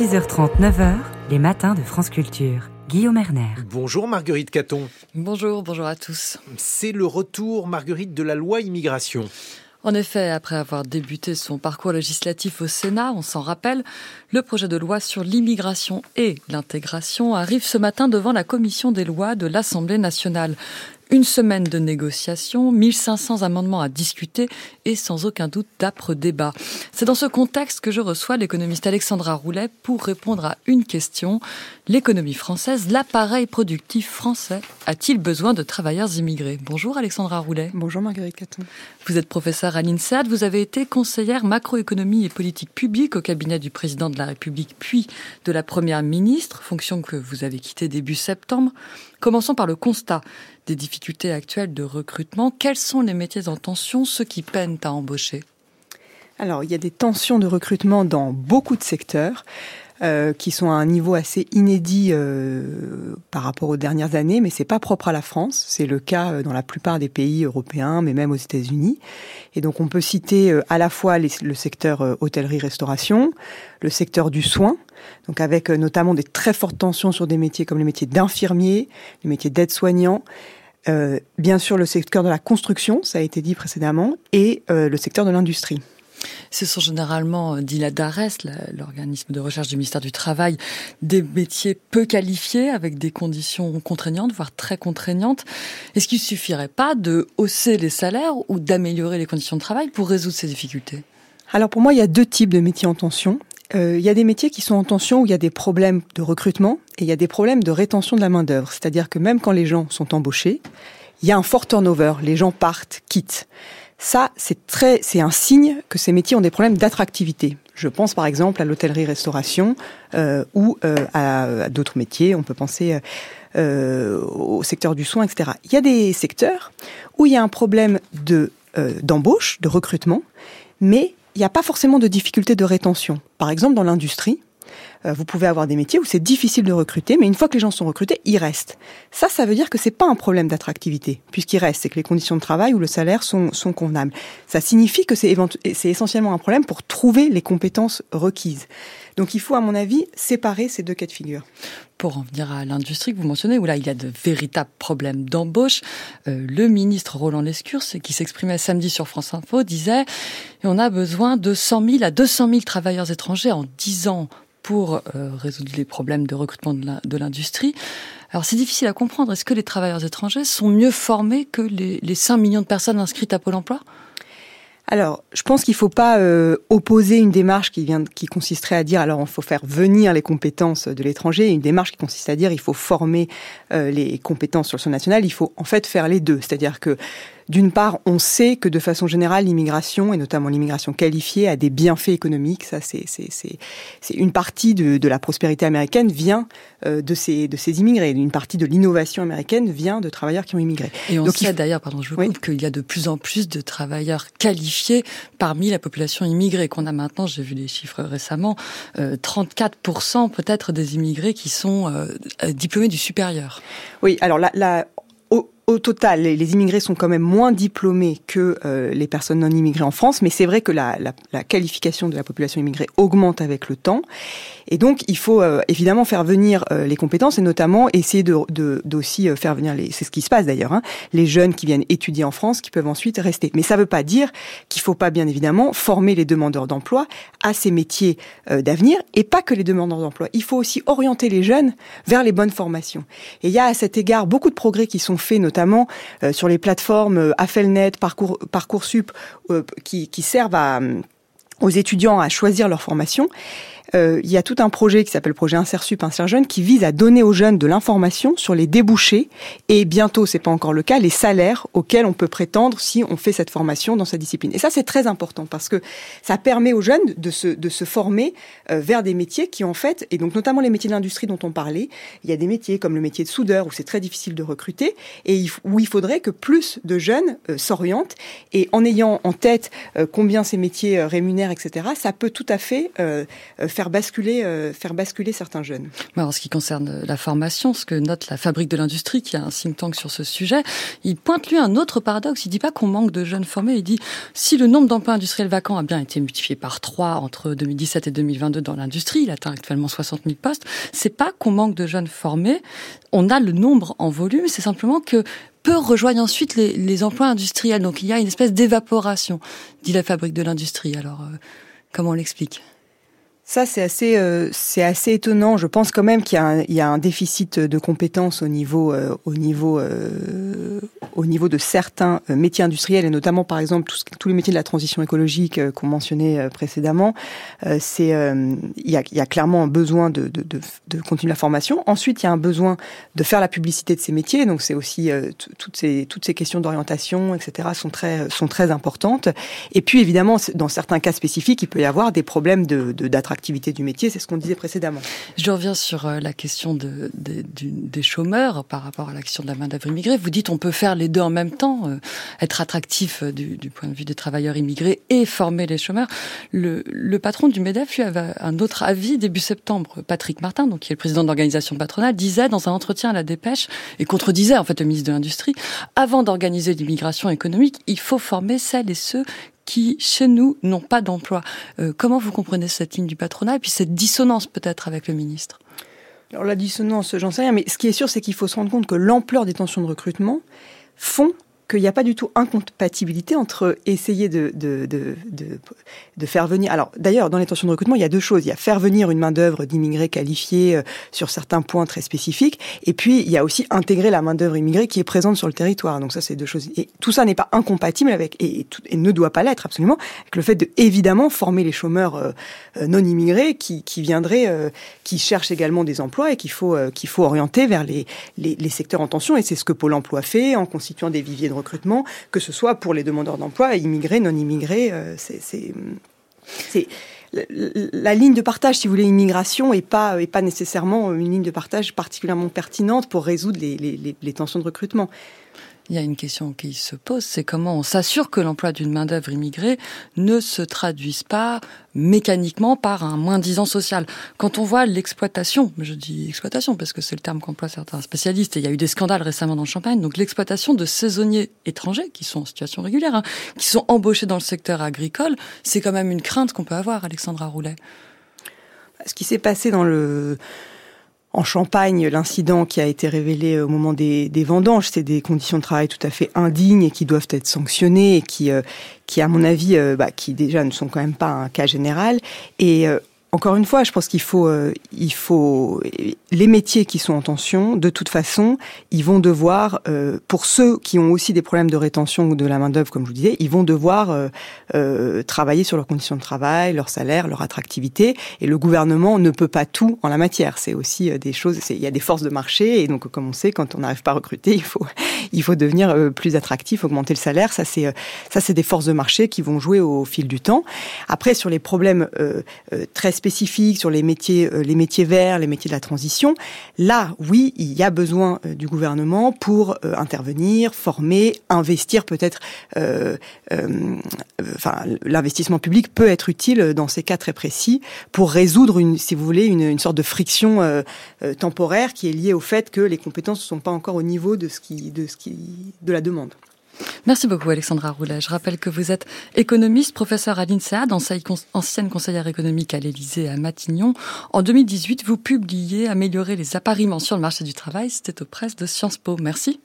6h30, 9h, les matins de France Culture. Guillaume Erner. Bonjour Marguerite Caton. Bonjour, bonjour à tous. C'est le retour, Marguerite, de la loi immigration. En effet, après avoir débuté son parcours législatif au Sénat, on s'en rappelle, le projet de loi sur l'immigration et l'intégration arrive ce matin devant la commission des lois de l'Assemblée nationale. Une semaine de négociations, 1500 amendements à discuter et sans aucun doute d'âpres débats. C'est dans ce contexte que je reçois l'économiste Alexandra Roulet pour répondre à une question. L'économie française, l'appareil productif français, a-t-il besoin de travailleurs immigrés? Bonjour Alexandra Roulet. Bonjour Marguerite Caton. Vous êtes professeure à l'INSEAD, vous avez été conseillère macroéconomie et politique publique au cabinet du président de la République puis de la première ministre, fonction que vous avez quittée début septembre. Commençons par le constat des difficultés actuelles de recrutement. Quels sont les métiers en tension, ceux qui peinent à embaucher? Alors, il y a des tensions de recrutement dans beaucoup de secteurs. Euh, qui sont à un niveau assez inédit euh, par rapport aux dernières années, mais c'est pas propre à la France. C'est le cas euh, dans la plupart des pays européens, mais même aux États-Unis. Et donc, on peut citer euh, à la fois le secteur hôtellerie-restauration, le secteur du soin, donc avec notamment des très fortes tensions sur des métiers comme les métiers d'infirmiers, les métiers d'aide-soignants. Euh, bien sûr, le secteur de la construction, ça a été dit précédemment, et le secteur de l'industrie. Ce sont généralement, euh, dit la DARES, l'organisme de recherche du ministère du Travail, des métiers peu qualifiés avec des conditions contraignantes, voire très contraignantes. Est-ce qu'il suffirait pas de hausser les salaires ou d'améliorer les conditions de travail pour résoudre ces difficultés? Alors pour moi, il y a deux types de métiers en tension. Euh, il y a des métiers qui sont en tension où il y a des problèmes de recrutement et il y a des problèmes de rétention de la main d'œuvre. C'est-à-dire que même quand les gens sont embauchés, il y a un fort turnover. Les gens partent, quittent. Ça, c'est très, c'est un signe que ces métiers ont des problèmes d'attractivité. Je pense par exemple à l'hôtellerie-restauration euh, ou euh, à, d'autres métiers. On peut penser euh, au secteur du soin, etc. Il y a des secteurs où il y a un problème de euh, d'embauche, de recrutement, mais il n'y a pas forcément de difficulté de rétention. Par exemple, dans l'industrie, euh, vous pouvez avoir des métiers où c'est difficile de recruter, mais une fois que les gens sont recrutés, ils restent. Ça, ça veut dire que c'est pas un problème d'attractivité, puisqu'ils restent, c'est que les conditions de travail ou le salaire sont, sont convenables. Ça signifie que c'est essentiellement un problème pour trouver les compétences requises. Donc il faut, à mon avis, séparer ces deux cas de figure. Pour en venir à l'industrie que vous mentionnez, où là il y a de véritables problèmes d'embauche, euh, le ministre Roland Lescure, qui s'exprimait samedi sur France Info, disait on a besoin de 100 000 à 200 000 travailleurs étrangers en 10 ans pour euh, résoudre les problèmes de recrutement de l'industrie. Alors c'est difficile à comprendre. Est-ce que les travailleurs étrangers sont mieux formés que les, les 5 millions de personnes inscrites à Pôle Emploi? Alors, je pense qu'il ne faut pas euh, opposer une démarche qui vient, qui consisterait à dire alors il faut faire venir les compétences de l'étranger, une démarche qui consiste à dire il faut former euh, les compétences sur le sol national. Il faut en fait faire les deux, c'est-à-dire que d'une part, on sait que de façon générale, l'immigration, et notamment l'immigration qualifiée, a des bienfaits économiques. Ça, c'est une partie de, de, la prospérité américaine vient euh, de ces de ces immigrés. Une partie de l'innovation américaine vient de travailleurs qui ont immigré. Et on Donc, sait d'ailleurs, pardon, je vous coupe, qu'il y a de plus en plus de travailleurs qualifiés parmi la population immigrée. Qu'on a maintenant, j'ai vu les chiffres récemment, euh, 34% peut-être des immigrés qui sont euh, diplômés du supérieur. Oui, alors là, là au total, les, immigrés sont quand même moins diplômés que euh, les personnes non immigrées en France, mais c'est vrai que la, qualification de la population immigrée augmente avec le temps. Et donc, il faut euh, évidemment faire venir euh, les compétences et notamment essayer de, d'aussi faire venir les. C'est ce qui se passe d'ailleurs. Hein, les jeunes qui viennent étudier en France, qui peuvent ensuite rester. Mais ça ne veut pas dire qu'il faut pas bien évidemment former les demandeurs d'emploi à ces métiers d'avenir et pas que les demandeurs d'emploi. Il faut aussi orienter les jeunes vers les bonnes formations. Et il y a à cet égard beaucoup de progrès qui sont faits, notamment notamment euh, sur les plateformes euh, Affelnet, Parcours, Parcoursup, euh, qui, servent aux étudiants à choisir leur formation euh, il y a tout un projet qui s'appelle le projet Insersup Inserjeune qui vise à donner aux jeunes de l'information sur les débouchés et bientôt, c'est pas encore le cas, les salaires auxquels on peut prétendre si on fait cette formation dans sa discipline. Et ça, c'est très important parce que ça permet aux jeunes de se, de se former euh, vers des métiers qui, en fait, et donc notamment les métiers de l'industrie dont on parlait, il y a des métiers comme le métier de soudeur où c'est très difficile de recruter et où il faudrait que plus de jeunes euh, s'orientent et en ayant en tête euh, combien ces métiers rémunèrent, etc., ça peut tout à fait euh, faire basculer, faire basculer certains jeunes. en ce qui concerne la formation, ce que note la Fabrique de l'Industrie, qui a un think tank sur ce sujet, il pointe lui un autre paradoxe. Il dit pas qu'on manque de jeunes formés. Il dit si le nombre d'emplois industriels vacants a bien été multiplié par 3 entre 2017 et 2022 dans l'industrie, il atteint actuellement 60 000 postes, c'est pas qu'on manque de jeunes formés. On a le nombre en volume, c'est simplement que peu rejoignent ensuite les, emplois industriels. Donc il y a une espèce d'évaporation, dit la fabrique de l'industrie. Alors, euh, comment on l'explique? Ça, c'est assez, euh, c'est assez étonnant. Je pense quand même qu'il y, a un, il y a un déficit de compétences au niveau, euh, au niveau, euh, au niveau de certains métiers industriels et notamment, par exemple, tous, les métiers de la transition écologique qu'on mentionnait précédemment. c'est, il y, a, y a clairement un besoin de, de, de, de, continuer la formation. Ensuite, il y a un besoin de faire la publicité de ces métiers. Donc, c'est aussi toutes ces, toutes ces questions d'orientation, etc., sont très, sont très importantes. Et puis, évidemment, dans certains cas spécifiques, il peut y avoir des problèmes de, d'attraction activité du métier, c'est ce qu'on disait précédemment. Je reviens sur euh, la question de, des chômeurs par rapport à l'action de la main-d'œuvre immigrée. Vous dites on peut faire les deux en même temps, euh, être attractif euh, du, point de vue des travailleurs immigrés et former les chômeurs. Le, patron du MEDEF lui avait un autre avis début septembre. Patrick Martin, donc qui est le président de l'organisation patronale, disait dans un entretien à la Dépêche et contredisait en fait le ministre de l'Industrie, avant d'organiser l'immigration économique, il faut former celles et ceux qui, chez nous, n'ont pas d'emploi. Euh, comment vous comprenez cette ligne du patronat et puis cette dissonance peut-être avec le ministre? Alors la dissonance, j'en sais rien, mais ce qui est sûr, c'est qu'il faut se rendre compte que l'ampleur des tensions de recrutement font qu'il n'y a pas du tout incompatibilité entre essayer de, de, de, de, faire venir. Alors d'ailleurs, dans les tensions de recrutement, il y a deux choses. Il y a faire venir une main-d'œuvre d'immigrés qualifiés euh, sur certains points très spécifiques. Et puis, il y a aussi intégrer la main-d'œuvre immigrée qui est présente sur le territoire. Donc ça, c'est deux choses. Et tout ça n'est pas incompatible avec, et, et, ne doit pas l'être absolument, avec le fait de évidemment former les chômeurs euh, euh, non immigrés qui, qui viendraient, qui cherchent également des emplois et qu'il faut, qu'il faut orienter vers les, les, les secteurs en tension. Et c'est ce que Pôle emploi fait en constituant des viviers de recrutement, que ce soit pour les demandeurs d'emploi, immigrés, non immigrés. Euh, c'est la ligne de partage, si vous voulez, immigration est pas pas nécessairement une ligne de partage particulièrement pertinente pour résoudre les tensions de recrutement. Il y a une question qui se pose, c'est comment on s'assure que l'emploi d'une main-d'œuvre immigrée ne se traduise pas mécaniquement par un moins-disant social. Quand on voit l'exploitation, je dis exploitation parce que c'est le terme qu'emploient certains spécialistes, et il y a eu des scandales récemment dans le Champagne, donc l'exploitation de saisonniers étrangers qui sont en situation régulière, hein, qui sont embauchés dans le secteur agricole, c'est quand même une crainte qu'on peut avoir, Alexandra Roulet. Ce qui s'est passé dans le en Champagne, l'incident qui a été révélé au moment des, vendanges, c'est des conditions de travail tout à fait indignes et qui doivent être sanctionnées et qui, euh, qui à mon avis, euh, bah, qui déjà ne sont quand même pas un cas général. Et euh, encore une fois, je pense qu'il faut, euh, il faut les métiers qui sont en tension. De toute façon, ils vont devoir, euh, pour ceux qui ont aussi des problèmes de rétention ou de la main d'œuvre, comme je vous disais, ils vont devoir euh, travailler sur leurs conditions de travail, leur salaire, leur attractivité. Et le gouvernement ne peut pas tout en la matière. C'est aussi des choses. Il y a des forces de marché, et donc comme on sait, quand on n'arrive pas à recruter, il faut, il faut devenir plus attractif, augmenter le salaire. Ça, c'est, ça, c'est des forces de marché qui vont jouer au fil du temps. Après, sur les problèmes très spécifiques sur les métiers, euh, les métiers verts, les métiers de la transition, là, oui, il y a besoin euh, du gouvernement pour euh, intervenir, former, investir peut-être. l'investissement public peut être utile dans ces cas très précis pour résoudre, une, si vous voulez, une, sorte de friction temporaire qui est liée au fait que les compétences ne sont pas encore au niveau de la demande. Merci beaucoup Alexandra Roulet. Je rappelle que vous êtes économiste, professeur à l'INSEAD, ancienne conseillère économique à l'Élysée à Matignon. En 2018, vous publiez Améliorer les appariements sur le marché du travail. C'était aux presses de Sciences Po. Merci.